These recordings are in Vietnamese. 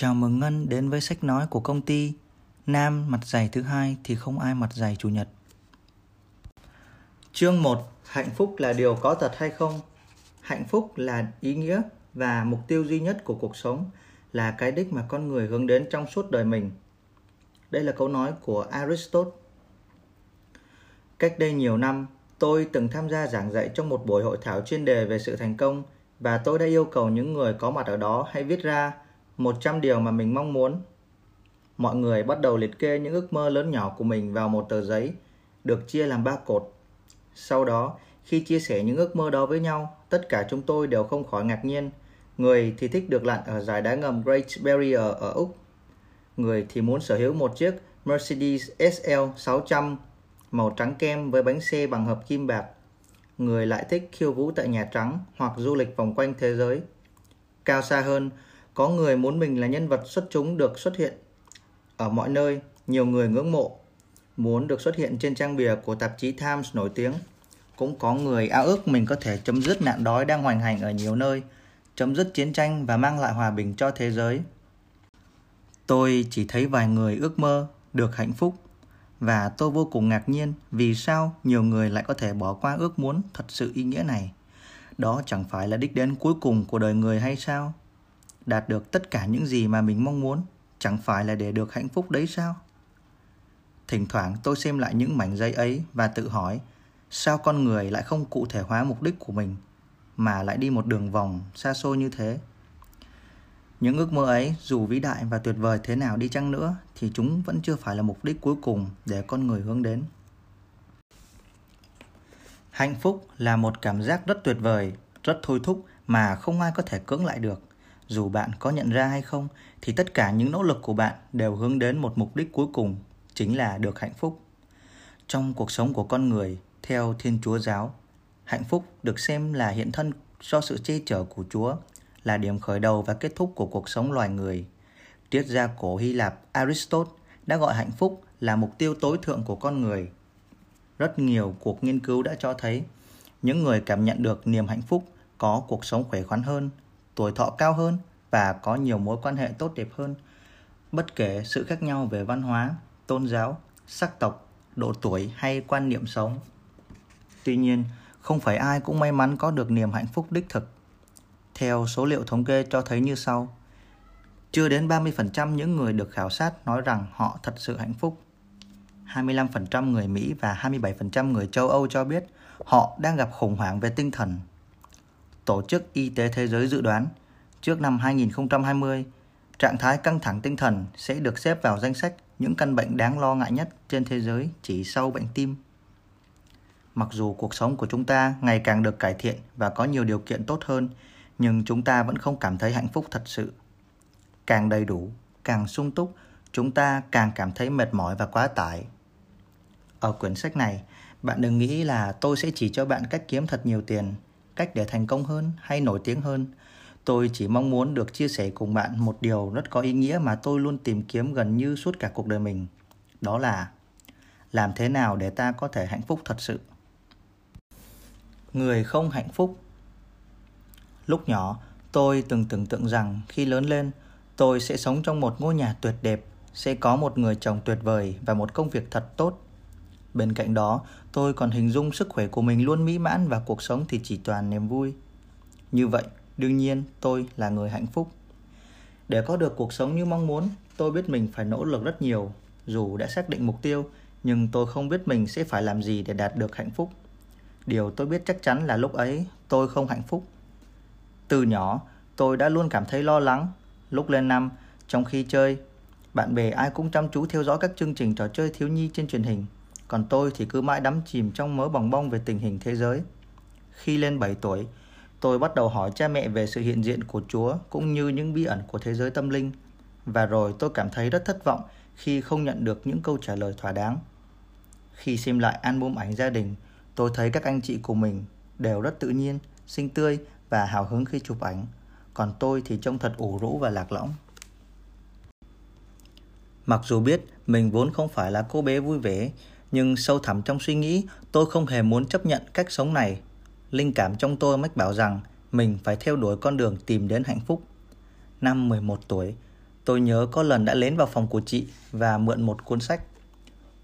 Chào mừng Ngân đến với sách nói của công ty. Nam mặt dày thứ hai thì không ai mặt dày chủ nhật. Chương 1. Hạnh phúc là điều có thật hay không? Hạnh phúc là ý nghĩa và mục tiêu duy nhất của cuộc sống, là cái đích mà con người hướng đến trong suốt đời mình. Đây là câu nói của Aristotle. Cách đây nhiều năm, tôi từng tham gia giảng dạy trong một buổi hội thảo chuyên đề về sự thành công và tôi đã yêu cầu những người có mặt ở đó hãy viết ra 100 điều mà mình mong muốn. Mọi người bắt đầu liệt kê những ước mơ lớn nhỏ của mình vào một tờ giấy, được chia làm ba cột. Sau đó, khi chia sẻ những ước mơ đó với nhau, tất cả chúng tôi đều không khỏi ngạc nhiên. Người thì thích được lặn ở giải đá ngầm Great Barrier ở Úc. Người thì muốn sở hữu một chiếc Mercedes SL 600 màu trắng kem với bánh xe bằng hợp kim bạc. Người lại thích khiêu vũ tại Nhà Trắng hoặc du lịch vòng quanh thế giới. Cao xa hơn, có người muốn mình là nhân vật xuất chúng được xuất hiện ở mọi nơi, nhiều người ngưỡng mộ, muốn được xuất hiện trên trang bìa của tạp chí Times nổi tiếng. Cũng có người ao ước mình có thể chấm dứt nạn đói đang hoành hành ở nhiều nơi, chấm dứt chiến tranh và mang lại hòa bình cho thế giới. Tôi chỉ thấy vài người ước mơ được hạnh phúc và tôi vô cùng ngạc nhiên vì sao nhiều người lại có thể bỏ qua ước muốn thật sự ý nghĩa này. Đó chẳng phải là đích đến cuối cùng của đời người hay sao? Đạt được tất cả những gì mà mình mong muốn, chẳng phải là để được hạnh phúc đấy sao? Thỉnh thoảng tôi xem lại những mảnh giấy ấy và tự hỏi, sao con người lại không cụ thể hóa mục đích của mình, mà lại đi một đường vòng xa xôi như thế? Những ước mơ ấy, dù vĩ đại và tuyệt vời thế nào đi chăng nữa, thì chúng vẫn chưa phải là mục đích cuối cùng để con người hướng đến. Hạnh phúc là một cảm giác rất tuyệt vời, rất thôi thúc mà không ai có thể cưỡng lại được dù bạn có nhận ra hay không, thì tất cả những nỗ lực của bạn đều hướng đến một mục đích cuối cùng, chính là được hạnh phúc. Trong cuộc sống của con người, theo thiên chúa giáo, hạnh phúc được xem là hiện thân do sự che chở của chúa, là điểm khởi đầu và kết thúc của cuộc sống loài người. Triết gia cổ hy lạp aristotle đã gọi hạnh phúc là mục tiêu tối thượng của con người. Rất nhiều cuộc nghiên cứu đã cho thấy, những người cảm nhận được niềm hạnh phúc có cuộc sống khỏe khoắn hơn tuổi thọ cao hơn và có nhiều mối quan hệ tốt đẹp hơn. Bất kể sự khác nhau về văn hóa, tôn giáo, sắc tộc, độ tuổi hay quan niệm sống. Tuy nhiên, không phải ai cũng may mắn có được niềm hạnh phúc đích thực. Theo số liệu thống kê cho thấy như sau. Chưa đến 30% những người được khảo sát nói rằng họ thật sự hạnh phúc. 25% người Mỹ và 27% người châu Âu cho biết họ đang gặp khủng hoảng về tinh thần. Tổ chức Y tế Thế giới dự đoán trước năm 2020, trạng thái căng thẳng tinh thần sẽ được xếp vào danh sách những căn bệnh đáng lo ngại nhất trên thế giới chỉ sau bệnh tim. Mặc dù cuộc sống của chúng ta ngày càng được cải thiện và có nhiều điều kiện tốt hơn, nhưng chúng ta vẫn không cảm thấy hạnh phúc thật sự. Càng đầy đủ, càng sung túc, chúng ta càng cảm thấy mệt mỏi và quá tải. Ở quyển sách này, bạn đừng nghĩ là tôi sẽ chỉ cho bạn cách kiếm thật nhiều tiền cách để thành công hơn hay nổi tiếng hơn. Tôi chỉ mong muốn được chia sẻ cùng bạn một điều rất có ý nghĩa mà tôi luôn tìm kiếm gần như suốt cả cuộc đời mình. Đó là làm thế nào để ta có thể hạnh phúc thật sự. Người không hạnh phúc Lúc nhỏ, tôi từng tưởng tượng rằng khi lớn lên, tôi sẽ sống trong một ngôi nhà tuyệt đẹp, sẽ có một người chồng tuyệt vời và một công việc thật tốt Bên cạnh đó, tôi còn hình dung sức khỏe của mình luôn mỹ mãn và cuộc sống thì chỉ toàn niềm vui. Như vậy, đương nhiên tôi là người hạnh phúc. Để có được cuộc sống như mong muốn, tôi biết mình phải nỗ lực rất nhiều. Dù đã xác định mục tiêu, nhưng tôi không biết mình sẽ phải làm gì để đạt được hạnh phúc. Điều tôi biết chắc chắn là lúc ấy tôi không hạnh phúc. Từ nhỏ, tôi đã luôn cảm thấy lo lắng. Lúc lên năm, trong khi chơi, bạn bè ai cũng chăm chú theo dõi các chương trình trò chơi thiếu nhi trên truyền hình còn tôi thì cứ mãi đắm chìm trong mớ bòng bong về tình hình thế giới. Khi lên 7 tuổi, tôi bắt đầu hỏi cha mẹ về sự hiện diện của Chúa cũng như những bí ẩn của thế giới tâm linh. Và rồi tôi cảm thấy rất thất vọng khi không nhận được những câu trả lời thỏa đáng. Khi xem lại album ảnh gia đình, tôi thấy các anh chị của mình đều rất tự nhiên, xinh tươi và hào hứng khi chụp ảnh. Còn tôi thì trông thật ủ rũ và lạc lõng. Mặc dù biết mình vốn không phải là cô bé vui vẻ, nhưng sâu thẳm trong suy nghĩ tôi không hề muốn chấp nhận cách sống này. Linh cảm trong tôi mách bảo rằng mình phải theo đuổi con đường tìm đến hạnh phúc. Năm 11 tuổi, Tôi nhớ có lần đã lén vào phòng của chị và mượn một cuốn sách.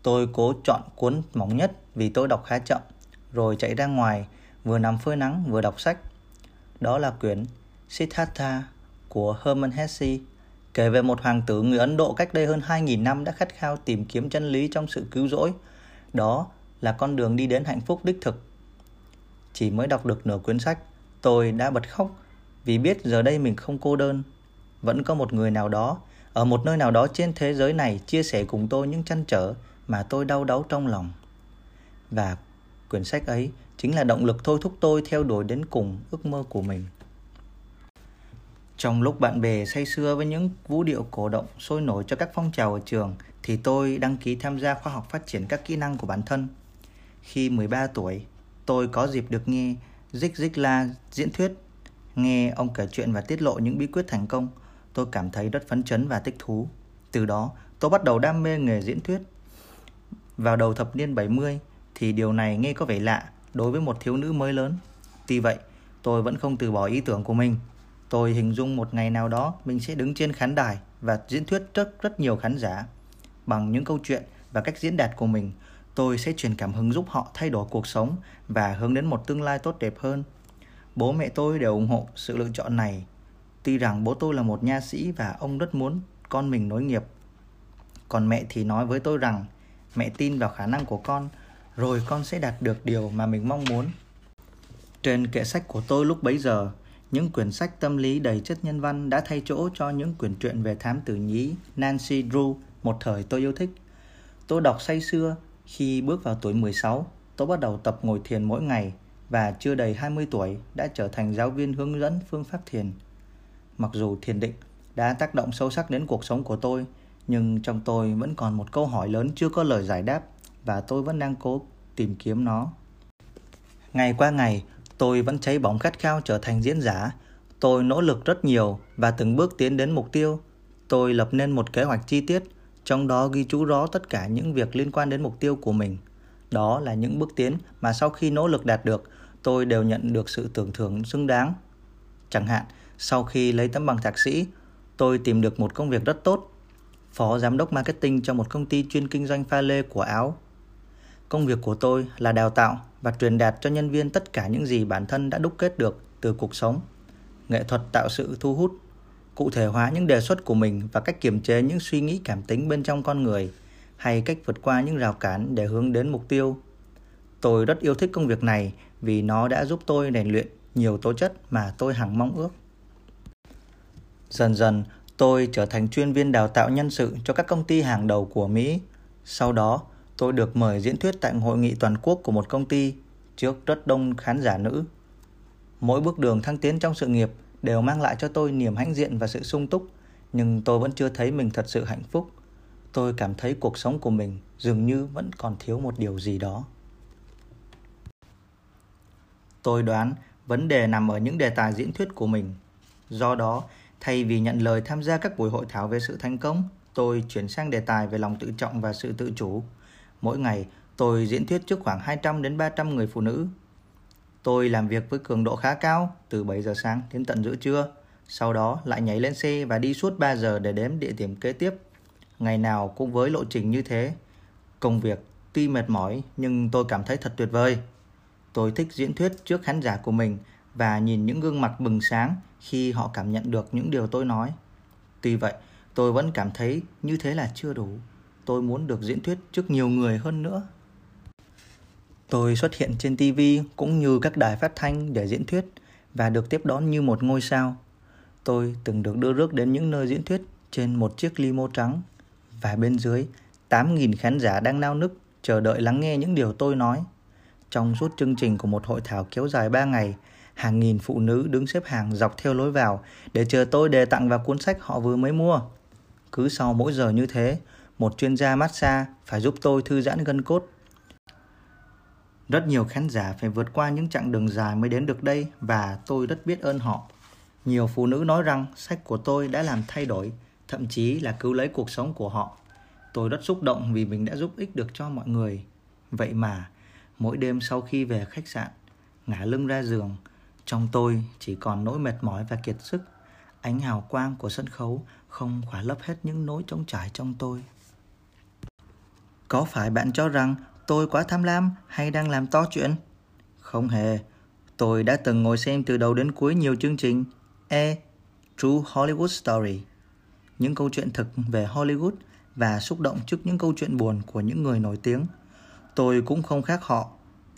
Tôi cố chọn cuốn mỏng nhất vì tôi đọc khá chậm, rồi chạy ra ngoài, vừa nằm phơi nắng vừa đọc sách. Đó là quyển Siddhartha của Herman Hesse, kể về một hoàng tử người Ấn Độ cách đây hơn 2.000 năm đã khát khao tìm kiếm chân lý trong sự cứu rỗi. Đó là con đường đi đến hạnh phúc đích thực. Chỉ mới đọc được nửa quyển sách, tôi đã bật khóc vì biết giờ đây mình không cô đơn. Vẫn có một người nào đó, ở một nơi nào đó trên thế giới này chia sẻ cùng tôi những chăn trở mà tôi đau đớn trong lòng. Và quyển sách ấy chính là động lực thôi thúc tôi theo đuổi đến cùng ước mơ của mình. Trong lúc bạn bè say sưa với những vũ điệu cổ động sôi nổi cho các phong trào ở trường thì tôi đăng ký tham gia khoa học phát triển các kỹ năng của bản thân. Khi 13 tuổi, tôi có dịp được nghe Zig Ziglar diễn thuyết. Nghe ông kể chuyện và tiết lộ những bí quyết thành công, tôi cảm thấy rất phấn chấn và thích thú. Từ đó, tôi bắt đầu đam mê nghề diễn thuyết. Vào đầu thập niên 70 thì điều này nghe có vẻ lạ đối với một thiếu nữ mới lớn. Tuy vậy, tôi vẫn không từ bỏ ý tưởng của mình. Tôi hình dung một ngày nào đó mình sẽ đứng trên khán đài và diễn thuyết trước rất nhiều khán giả. Bằng những câu chuyện và cách diễn đạt của mình, tôi sẽ truyền cảm hứng giúp họ thay đổi cuộc sống và hướng đến một tương lai tốt đẹp hơn. Bố mẹ tôi đều ủng hộ sự lựa chọn này. Tuy rằng bố tôi là một nha sĩ và ông rất muốn con mình nối nghiệp. Còn mẹ thì nói với tôi rằng mẹ tin vào khả năng của con, rồi con sẽ đạt được điều mà mình mong muốn. Trên kệ sách của tôi lúc bấy giờ, những quyển sách tâm lý đầy chất nhân văn đã thay chỗ cho những quyển truyện về thám tử nhí Nancy Drew một thời tôi yêu thích. Tôi đọc say xưa khi bước vào tuổi 16, tôi bắt đầu tập ngồi thiền mỗi ngày và chưa đầy 20 tuổi đã trở thành giáo viên hướng dẫn phương pháp thiền. Mặc dù thiền định đã tác động sâu sắc đến cuộc sống của tôi, nhưng trong tôi vẫn còn một câu hỏi lớn chưa có lời giải đáp và tôi vẫn đang cố tìm kiếm nó. Ngày qua ngày, tôi vẫn cháy bỏng khát khao trở thành diễn giả. Tôi nỗ lực rất nhiều và từng bước tiến đến mục tiêu. Tôi lập nên một kế hoạch chi tiết, trong đó ghi chú rõ tất cả những việc liên quan đến mục tiêu của mình. Đó là những bước tiến mà sau khi nỗ lực đạt được, tôi đều nhận được sự tưởng thưởng xứng đáng. Chẳng hạn, sau khi lấy tấm bằng thạc sĩ, tôi tìm được một công việc rất tốt, phó giám đốc marketing cho một công ty chuyên kinh doanh pha lê của áo. Công việc của tôi là đào tạo và truyền đạt cho nhân viên tất cả những gì bản thân đã đúc kết được từ cuộc sống. Nghệ thuật tạo sự thu hút, cụ thể hóa những đề xuất của mình và cách kiềm chế những suy nghĩ cảm tính bên trong con người hay cách vượt qua những rào cản để hướng đến mục tiêu. Tôi rất yêu thích công việc này vì nó đã giúp tôi rèn luyện nhiều tố chất mà tôi hằng mong ước. Dần dần, tôi trở thành chuyên viên đào tạo nhân sự cho các công ty hàng đầu của Mỹ. Sau đó, tôi được mời diễn thuyết tại hội nghị toàn quốc của một công ty trước rất đông khán giả nữ. Mỗi bước đường thăng tiến trong sự nghiệp đều mang lại cho tôi niềm hãnh diện và sự sung túc, nhưng tôi vẫn chưa thấy mình thật sự hạnh phúc. Tôi cảm thấy cuộc sống của mình dường như vẫn còn thiếu một điều gì đó. Tôi đoán vấn đề nằm ở những đề tài diễn thuyết của mình. Do đó, thay vì nhận lời tham gia các buổi hội thảo về sự thành công, tôi chuyển sang đề tài về lòng tự trọng và sự tự chủ. Mỗi ngày, tôi diễn thuyết trước khoảng 200 đến 300 người phụ nữ. Tôi làm việc với cường độ khá cao, từ 7 giờ sáng đến tận giữa trưa. Sau đó lại nhảy lên xe và đi suốt 3 giờ để đến địa điểm kế tiếp. Ngày nào cũng với lộ trình như thế. Công việc tuy mệt mỏi nhưng tôi cảm thấy thật tuyệt vời. Tôi thích diễn thuyết trước khán giả của mình và nhìn những gương mặt bừng sáng khi họ cảm nhận được những điều tôi nói. Tuy vậy, tôi vẫn cảm thấy như thế là chưa đủ tôi muốn được diễn thuyết trước nhiều người hơn nữa. Tôi xuất hiện trên TV cũng như các đài phát thanh để diễn thuyết và được tiếp đón như một ngôi sao. Tôi từng được đưa rước đến những nơi diễn thuyết trên một chiếc limo trắng và bên dưới 8.000 khán giả đang nao nức chờ đợi lắng nghe những điều tôi nói. Trong suốt chương trình của một hội thảo kéo dài 3 ngày, hàng nghìn phụ nữ đứng xếp hàng dọc theo lối vào để chờ tôi đề tặng vào cuốn sách họ vừa mới mua. Cứ sau mỗi giờ như thế, một chuyên gia massage phải giúp tôi thư giãn gân cốt. Rất nhiều khán giả phải vượt qua những chặng đường dài mới đến được đây và tôi rất biết ơn họ. Nhiều phụ nữ nói rằng sách của tôi đã làm thay đổi, thậm chí là cứu lấy cuộc sống của họ. Tôi rất xúc động vì mình đã giúp ích được cho mọi người. Vậy mà, mỗi đêm sau khi về khách sạn, ngả lưng ra giường, trong tôi chỉ còn nỗi mệt mỏi và kiệt sức. Ánh hào quang của sân khấu không khỏa lấp hết những nỗi trống trải trong tôi. Có phải bạn cho rằng tôi quá tham lam hay đang làm to chuyện? Không hề. Tôi đã từng ngồi xem từ đầu đến cuối nhiều chương trình E. True Hollywood Story. Những câu chuyện thực về Hollywood và xúc động trước những câu chuyện buồn của những người nổi tiếng. Tôi cũng không khác họ.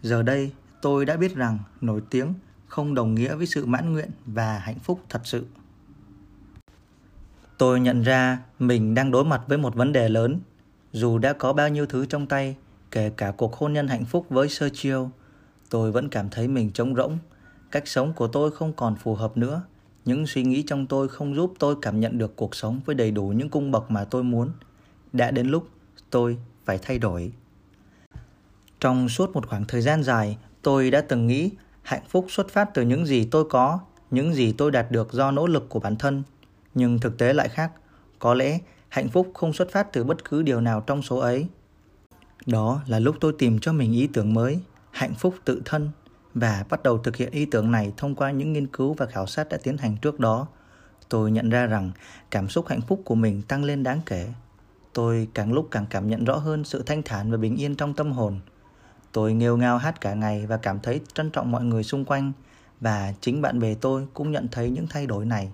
Giờ đây, tôi đã biết rằng nổi tiếng không đồng nghĩa với sự mãn nguyện và hạnh phúc thật sự. Tôi nhận ra mình đang đối mặt với một vấn đề lớn. Dù đã có bao nhiêu thứ trong tay, kể cả cuộc hôn nhân hạnh phúc với Sergio, tôi vẫn cảm thấy mình trống rỗng. Cách sống của tôi không còn phù hợp nữa. Những suy nghĩ trong tôi không giúp tôi cảm nhận được cuộc sống với đầy đủ những cung bậc mà tôi muốn. Đã đến lúc tôi phải thay đổi. Trong suốt một khoảng thời gian dài, tôi đã từng nghĩ hạnh phúc xuất phát từ những gì tôi có, những gì tôi đạt được do nỗ lực của bản thân. Nhưng thực tế lại khác. Có lẽ hạnh phúc không xuất phát từ bất cứ điều nào trong số ấy. Đó là lúc tôi tìm cho mình ý tưởng mới, hạnh phúc tự thân và bắt đầu thực hiện ý tưởng này thông qua những nghiên cứu và khảo sát đã tiến hành trước đó. Tôi nhận ra rằng cảm xúc hạnh phúc của mình tăng lên đáng kể. Tôi càng lúc càng cảm nhận rõ hơn sự thanh thản và bình yên trong tâm hồn. Tôi nghêu ngao hát cả ngày và cảm thấy trân trọng mọi người xung quanh và chính bạn bè tôi cũng nhận thấy những thay đổi này.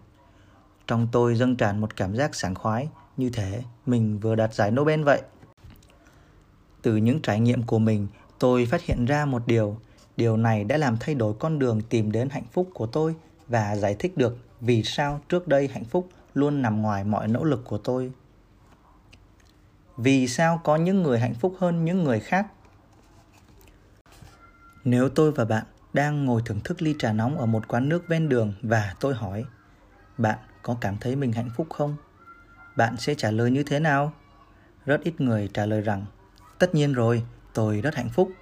Trong tôi dâng tràn một cảm giác sảng khoái như thể mình vừa đạt giải Nobel vậy. Từ những trải nghiệm của mình, tôi phát hiện ra một điều, điều này đã làm thay đổi con đường tìm đến hạnh phúc của tôi và giải thích được vì sao trước đây hạnh phúc luôn nằm ngoài mọi nỗ lực của tôi. Vì sao có những người hạnh phúc hơn những người khác? Nếu tôi và bạn đang ngồi thưởng thức ly trà nóng ở một quán nước ven đường và tôi hỏi, bạn có cảm thấy mình hạnh phúc không? Bạn sẽ trả lời như thế nào? Rất ít người trả lời rằng, tất nhiên rồi, tôi rất hạnh phúc.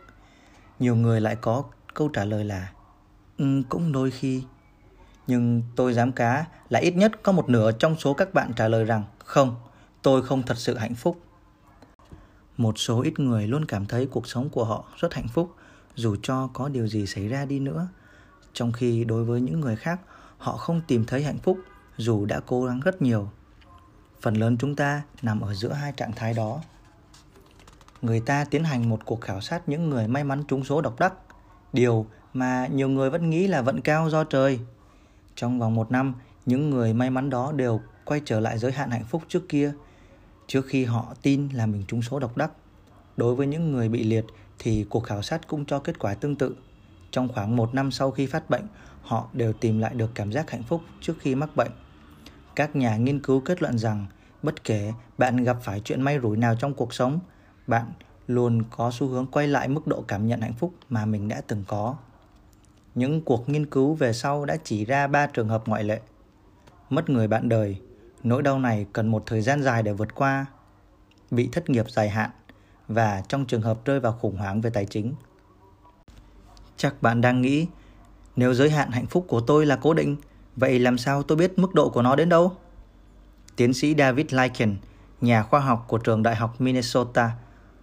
Nhiều người lại có câu trả lời là, ừ, cũng đôi khi. Nhưng tôi dám cá là ít nhất có một nửa trong số các bạn trả lời rằng, không, tôi không thật sự hạnh phúc. Một số ít người luôn cảm thấy cuộc sống của họ rất hạnh phúc dù cho có điều gì xảy ra đi nữa trong khi đối với những người khác họ không tìm thấy hạnh phúc dù đã cố gắng rất nhiều phần lớn chúng ta nằm ở giữa hai trạng thái đó người ta tiến hành một cuộc khảo sát những người may mắn trúng số độc đắc điều mà nhiều người vẫn nghĩ là vận cao do trời trong vòng một năm những người may mắn đó đều quay trở lại giới hạn hạnh phúc trước kia trước khi họ tin là mình trúng số độc đắc đối với những người bị liệt thì cuộc khảo sát cũng cho kết quả tương tự. Trong khoảng một năm sau khi phát bệnh, họ đều tìm lại được cảm giác hạnh phúc trước khi mắc bệnh. Các nhà nghiên cứu kết luận rằng bất kể bạn gặp phải chuyện may rủi nào trong cuộc sống, bạn luôn có xu hướng quay lại mức độ cảm nhận hạnh phúc mà mình đã từng có. Những cuộc nghiên cứu về sau đã chỉ ra ba trường hợp ngoại lệ. Mất người bạn đời, nỗi đau này cần một thời gian dài để vượt qua. Bị thất nghiệp dài hạn, và trong trường hợp rơi vào khủng hoảng về tài chính. Chắc bạn đang nghĩ, nếu giới hạn hạnh phúc của tôi là cố định, vậy làm sao tôi biết mức độ của nó đến đâu? Tiến sĩ David Lycan, nhà khoa học của trường đại học Minnesota,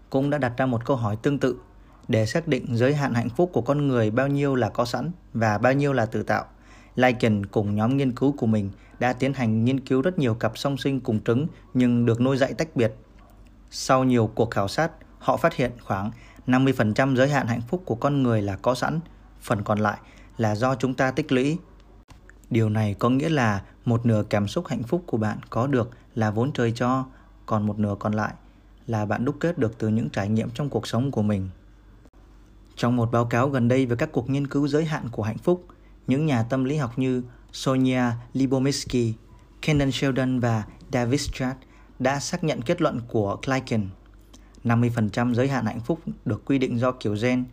cũng đã đặt ra một câu hỏi tương tự để xác định giới hạn hạnh phúc của con người bao nhiêu là có sẵn và bao nhiêu là tự tạo. Lycan cùng nhóm nghiên cứu của mình đã tiến hành nghiên cứu rất nhiều cặp song sinh cùng trứng nhưng được nuôi dạy tách biệt sau nhiều cuộc khảo sát, họ phát hiện khoảng 50% giới hạn hạnh phúc của con người là có sẵn, phần còn lại là do chúng ta tích lũy. Điều này có nghĩa là một nửa cảm xúc hạnh phúc của bạn có được là vốn trời cho, còn một nửa còn lại là bạn đúc kết được từ những trải nghiệm trong cuộc sống của mình. Trong một báo cáo gần đây về các cuộc nghiên cứu giới hạn của hạnh phúc, những nhà tâm lý học như Sonia Libomirsky, Kenan Sheldon và David Stratt đã xác nhận kết luận của Clyken. 50% giới hạn hạnh phúc được quy định do kiểu gen,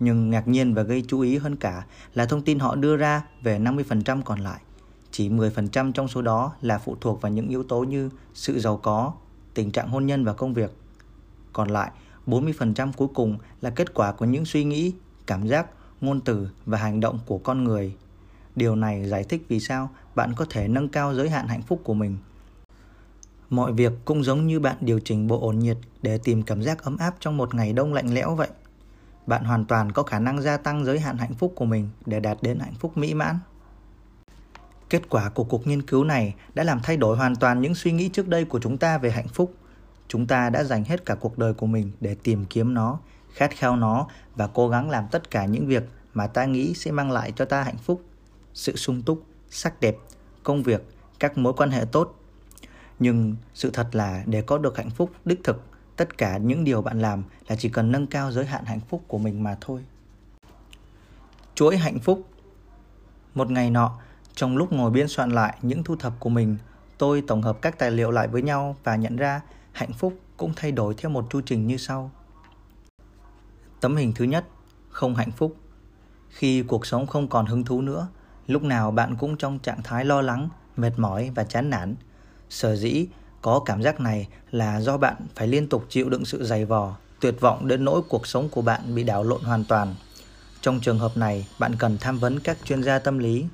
nhưng ngạc nhiên và gây chú ý hơn cả là thông tin họ đưa ra về 50% còn lại. Chỉ 10% trong số đó là phụ thuộc vào những yếu tố như sự giàu có, tình trạng hôn nhân và công việc. Còn lại, 40% cuối cùng là kết quả của những suy nghĩ, cảm giác, ngôn từ và hành động của con người. Điều này giải thích vì sao bạn có thể nâng cao giới hạn hạnh phúc của mình Mọi việc cũng giống như bạn điều chỉnh bộ ổn nhiệt để tìm cảm giác ấm áp trong một ngày đông lạnh lẽo vậy. Bạn hoàn toàn có khả năng gia tăng giới hạn hạnh phúc của mình để đạt đến hạnh phúc mỹ mãn. Kết quả của cuộc nghiên cứu này đã làm thay đổi hoàn toàn những suy nghĩ trước đây của chúng ta về hạnh phúc. Chúng ta đã dành hết cả cuộc đời của mình để tìm kiếm nó, khát khao nó và cố gắng làm tất cả những việc mà ta nghĩ sẽ mang lại cho ta hạnh phúc, sự sung túc, sắc đẹp, công việc, các mối quan hệ tốt. Nhưng sự thật là để có được hạnh phúc đích thực, tất cả những điều bạn làm là chỉ cần nâng cao giới hạn hạnh phúc của mình mà thôi. Chuỗi hạnh phúc Một ngày nọ, trong lúc ngồi biên soạn lại những thu thập của mình, tôi tổng hợp các tài liệu lại với nhau và nhận ra hạnh phúc cũng thay đổi theo một chu trình như sau. Tấm hình thứ nhất, không hạnh phúc. Khi cuộc sống không còn hứng thú nữa, lúc nào bạn cũng trong trạng thái lo lắng, mệt mỏi và chán nản. Sở dĩ có cảm giác này là do bạn phải liên tục chịu đựng sự dày vò, tuyệt vọng đến nỗi cuộc sống của bạn bị đảo lộn hoàn toàn. Trong trường hợp này, bạn cần tham vấn các chuyên gia tâm lý.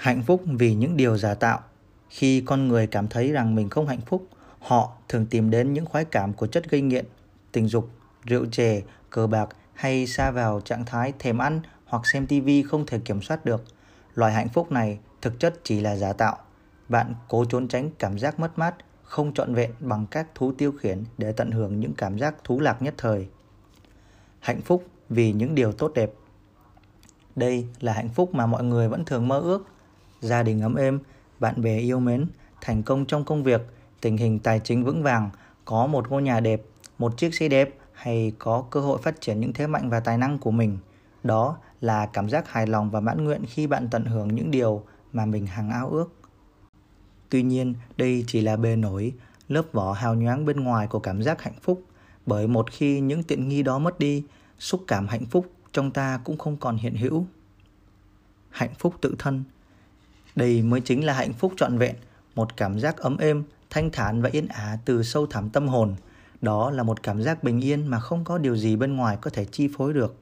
Hạnh phúc vì những điều giả tạo. Khi con người cảm thấy rằng mình không hạnh phúc, họ thường tìm đến những khoái cảm của chất gây nghiện, tình dục, rượu chè, cờ bạc hay xa vào trạng thái thèm ăn hoặc xem tivi không thể kiểm soát được. Loại hạnh phúc này thực chất chỉ là giả tạo. Bạn cố trốn tránh cảm giác mất mát, không trọn vẹn bằng các thú tiêu khiển để tận hưởng những cảm giác thú lạc nhất thời. Hạnh phúc vì những điều tốt đẹp. Đây là hạnh phúc mà mọi người vẫn thường mơ ước. Gia đình ấm êm, bạn bè yêu mến, thành công trong công việc, tình hình tài chính vững vàng, có một ngôi nhà đẹp, một chiếc xe đẹp hay có cơ hội phát triển những thế mạnh và tài năng của mình. Đó là cảm giác hài lòng và mãn nguyện khi bạn tận hưởng những điều mà mình hằng ao ước. Tuy nhiên, đây chỉ là bề nổi, lớp vỏ hào nhoáng bên ngoài của cảm giác hạnh phúc, bởi một khi những tiện nghi đó mất đi, xúc cảm hạnh phúc trong ta cũng không còn hiện hữu. Hạnh phúc tự thân đây mới chính là hạnh phúc trọn vẹn, một cảm giác ấm êm, thanh thản và yên ả từ sâu thẳm tâm hồn. Đó là một cảm giác bình yên mà không có điều gì bên ngoài có thể chi phối được.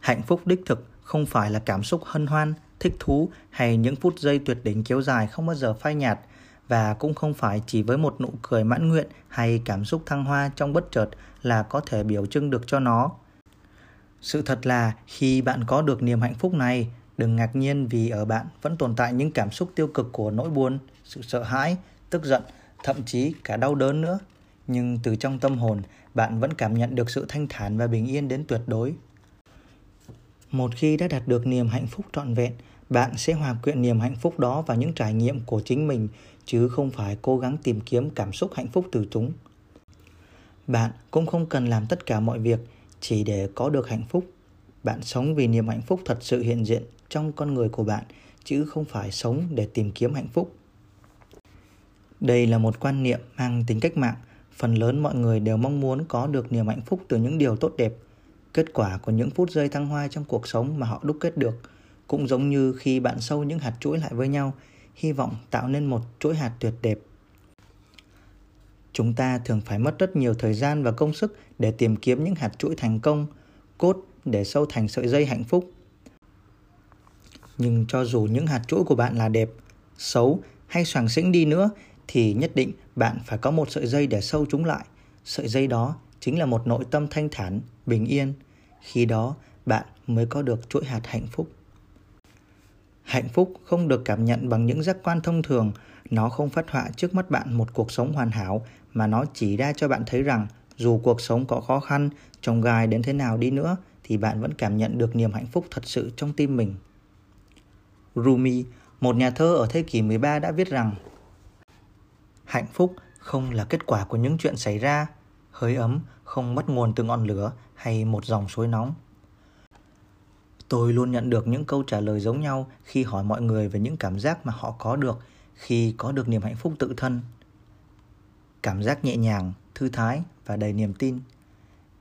Hạnh phúc đích thực không phải là cảm xúc hân hoan, thích thú hay những phút giây tuyệt đỉnh kéo dài không bao giờ phai nhạt và cũng không phải chỉ với một nụ cười mãn nguyện hay cảm xúc thăng hoa trong bất chợt là có thể biểu trưng được cho nó. Sự thật là khi bạn có được niềm hạnh phúc này, đừng ngạc nhiên vì ở bạn vẫn tồn tại những cảm xúc tiêu cực của nỗi buồn, sự sợ hãi, tức giận, thậm chí cả đau đớn nữa. Nhưng từ trong tâm hồn, bạn vẫn cảm nhận được sự thanh thản và bình yên đến tuyệt đối. Một khi đã đạt được niềm hạnh phúc trọn vẹn, bạn sẽ hòa quyện niềm hạnh phúc đó vào những trải nghiệm của chính mình chứ không phải cố gắng tìm kiếm cảm xúc hạnh phúc từ chúng. Bạn cũng không cần làm tất cả mọi việc chỉ để có được hạnh phúc. Bạn sống vì niềm hạnh phúc thật sự hiện diện trong con người của bạn chứ không phải sống để tìm kiếm hạnh phúc. Đây là một quan niệm mang tính cách mạng, phần lớn mọi người đều mong muốn có được niềm hạnh phúc từ những điều tốt đẹp. Kết quả của những phút giây thăng hoa trong cuộc sống mà họ đúc kết được cũng giống như khi bạn sâu những hạt chuỗi lại với nhau. Hy vọng tạo nên một chuỗi hạt tuyệt đẹp. Chúng ta thường phải mất rất nhiều thời gian và công sức để tìm kiếm những hạt chuỗi thành công cốt để sâu thành sợi dây hạnh phúc nhưng cho dù những hạt chuỗi của bạn là đẹp, xấu hay soàng xĩnh đi nữa, thì nhất định bạn phải có một sợi dây để sâu chúng lại. Sợi dây đó chính là một nội tâm thanh thản, bình yên. Khi đó, bạn mới có được chuỗi hạt hạnh phúc. Hạnh phúc không được cảm nhận bằng những giác quan thông thường. Nó không phát họa trước mắt bạn một cuộc sống hoàn hảo, mà nó chỉ ra cho bạn thấy rằng dù cuộc sống có khó khăn trông gai đến thế nào đi nữa, thì bạn vẫn cảm nhận được niềm hạnh phúc thật sự trong tim mình. Rumi, một nhà thơ ở thế kỷ 13 đã viết rằng Hạnh phúc không là kết quả của những chuyện xảy ra, hơi ấm không bắt nguồn từ ngọn lửa hay một dòng suối nóng. Tôi luôn nhận được những câu trả lời giống nhau khi hỏi mọi người về những cảm giác mà họ có được khi có được niềm hạnh phúc tự thân. Cảm giác nhẹ nhàng, thư thái và đầy niềm tin.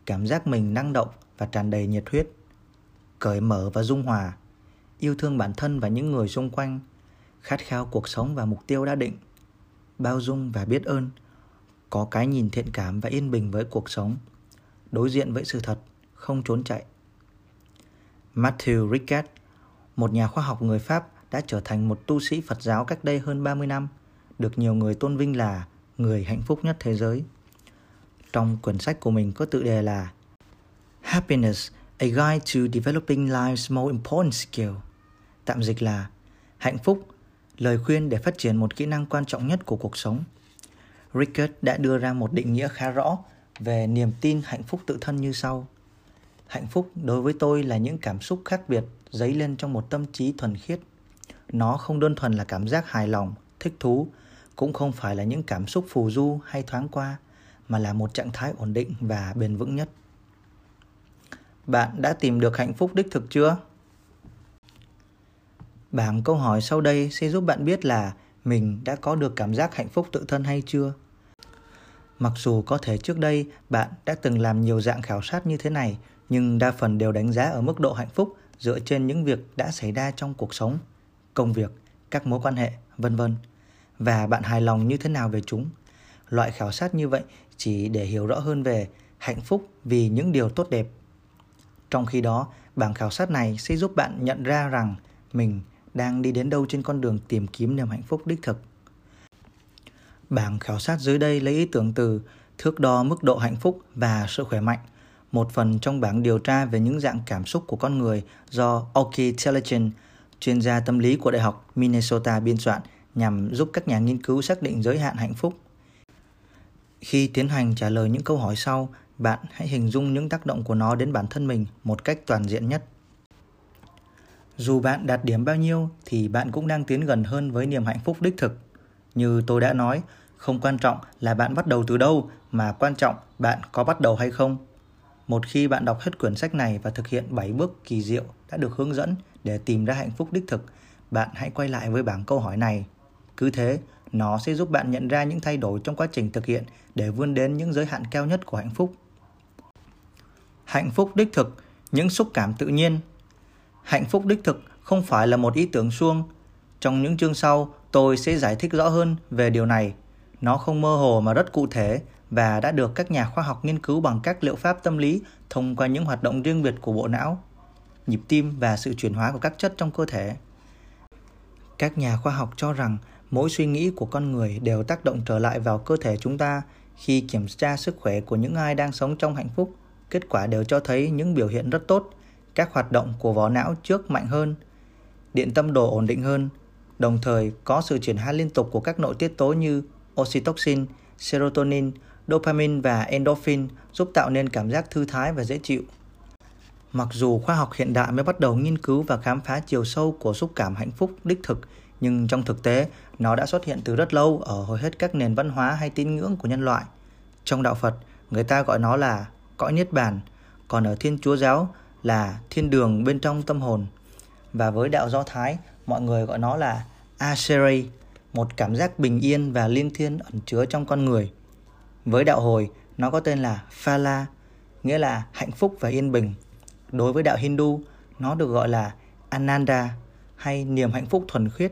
Cảm giác mình năng động và tràn đầy nhiệt huyết. Cởi mở và dung hòa. Yêu thương bản thân và những người xung quanh. Khát khao cuộc sống và mục tiêu đã định. Bao dung và biết ơn. Có cái nhìn thiện cảm và yên bình với cuộc sống đối diện với sự thật, không trốn chạy. Matthew Ricard, một nhà khoa học người Pháp đã trở thành một tu sĩ Phật giáo cách đây hơn 30 năm, được nhiều người tôn vinh là người hạnh phúc nhất thế giới. Trong quyển sách của mình có tự đề là Happiness, a guide to developing life's most important skill. Tạm dịch là Hạnh phúc, lời khuyên để phát triển một kỹ năng quan trọng nhất của cuộc sống. Rickert đã đưa ra một định nghĩa khá rõ về niềm tin hạnh phúc tự thân như sau. Hạnh phúc đối với tôi là những cảm xúc khác biệt dấy lên trong một tâm trí thuần khiết. Nó không đơn thuần là cảm giác hài lòng, thích thú, cũng không phải là những cảm xúc phù du hay thoáng qua, mà là một trạng thái ổn định và bền vững nhất. Bạn đã tìm được hạnh phúc đích thực chưa? Bảng câu hỏi sau đây sẽ giúp bạn biết là mình đã có được cảm giác hạnh phúc tự thân hay chưa. Mặc dù có thể trước đây bạn đã từng làm nhiều dạng khảo sát như thế này, nhưng đa phần đều đánh giá ở mức độ hạnh phúc dựa trên những việc đã xảy ra trong cuộc sống, công việc, các mối quan hệ, vân vân và bạn hài lòng như thế nào về chúng. Loại khảo sát như vậy chỉ để hiểu rõ hơn về hạnh phúc vì những điều tốt đẹp. Trong khi đó, bảng khảo sát này sẽ giúp bạn nhận ra rằng mình đang đi đến đâu trên con đường tìm kiếm niềm hạnh phúc đích thực. Bảng khảo sát dưới đây lấy ý tưởng từ thước đo mức độ hạnh phúc và sự khỏe mạnh, một phần trong bảng điều tra về những dạng cảm xúc của con người do Oki Intelligent, chuyên gia tâm lý của Đại học Minnesota biên soạn nhằm giúp các nhà nghiên cứu xác định giới hạn hạnh phúc. Khi tiến hành trả lời những câu hỏi sau, bạn hãy hình dung những tác động của nó đến bản thân mình một cách toàn diện nhất. Dù bạn đạt điểm bao nhiêu thì bạn cũng đang tiến gần hơn với niềm hạnh phúc đích thực. Như tôi đã nói, không quan trọng là bạn bắt đầu từ đâu mà quan trọng bạn có bắt đầu hay không. Một khi bạn đọc hết quyển sách này và thực hiện 7 bước kỳ diệu đã được hướng dẫn để tìm ra hạnh phúc đích thực, bạn hãy quay lại với bảng câu hỏi này. Cứ thế, nó sẽ giúp bạn nhận ra những thay đổi trong quá trình thực hiện để vươn đến những giới hạn cao nhất của hạnh phúc. Hạnh phúc đích thực, những xúc cảm tự nhiên hạnh phúc đích thực không phải là một ý tưởng suông. Trong những chương sau, tôi sẽ giải thích rõ hơn về điều này. Nó không mơ hồ mà rất cụ thể và đã được các nhà khoa học nghiên cứu bằng các liệu pháp tâm lý thông qua những hoạt động riêng biệt của bộ não, nhịp tim và sự chuyển hóa của các chất trong cơ thể. Các nhà khoa học cho rằng mỗi suy nghĩ của con người đều tác động trở lại vào cơ thể chúng ta khi kiểm tra sức khỏe của những ai đang sống trong hạnh phúc kết quả đều cho thấy những biểu hiện rất tốt các hoạt động của vỏ não trước mạnh hơn, điện tâm đồ ổn định hơn, đồng thời có sự chuyển hóa liên tục của các nội tiết tố như oxytocin, serotonin, dopamine và endorphin giúp tạo nên cảm giác thư thái và dễ chịu. Mặc dù khoa học hiện đại mới bắt đầu nghiên cứu và khám phá chiều sâu của xúc cảm hạnh phúc đích thực, nhưng trong thực tế, nó đã xuất hiện từ rất lâu ở hầu hết các nền văn hóa hay tín ngưỡng của nhân loại. Trong đạo Phật, người ta gọi nó là cõi niết bàn, còn ở Thiên Chúa giáo, là thiên đường bên trong tâm hồn và với đạo Do Thái mọi người gọi nó là Asherei, một cảm giác bình yên và liên thiên ẩn chứa trong con người. Với đạo hồi, nó có tên là Phala, nghĩa là hạnh phúc và yên bình. Đối với đạo Hindu, nó được gọi là Ananda hay niềm hạnh phúc thuần khiết.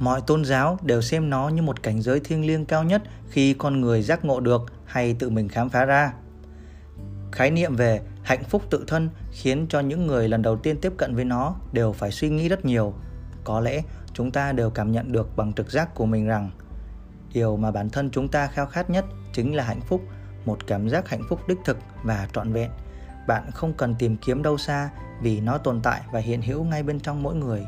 Mọi tôn giáo đều xem nó như một cảnh giới thiêng liêng cao nhất khi con người giác ngộ được hay tự mình khám phá ra. Khái niệm về hạnh phúc tự thân khiến cho những người lần đầu tiên tiếp cận với nó đều phải suy nghĩ rất nhiều. Có lẽ chúng ta đều cảm nhận được bằng trực giác của mình rằng điều mà bản thân chúng ta khao khát nhất chính là hạnh phúc, một cảm giác hạnh phúc đích thực và trọn vẹn. Bạn không cần tìm kiếm đâu xa vì nó tồn tại và hiện hữu ngay bên trong mỗi người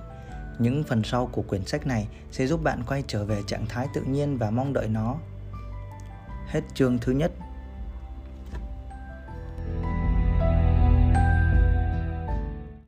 những phần sau của quyển sách này sẽ giúp bạn quay trở về trạng thái tự nhiên và mong đợi nó. Hết chương thứ nhất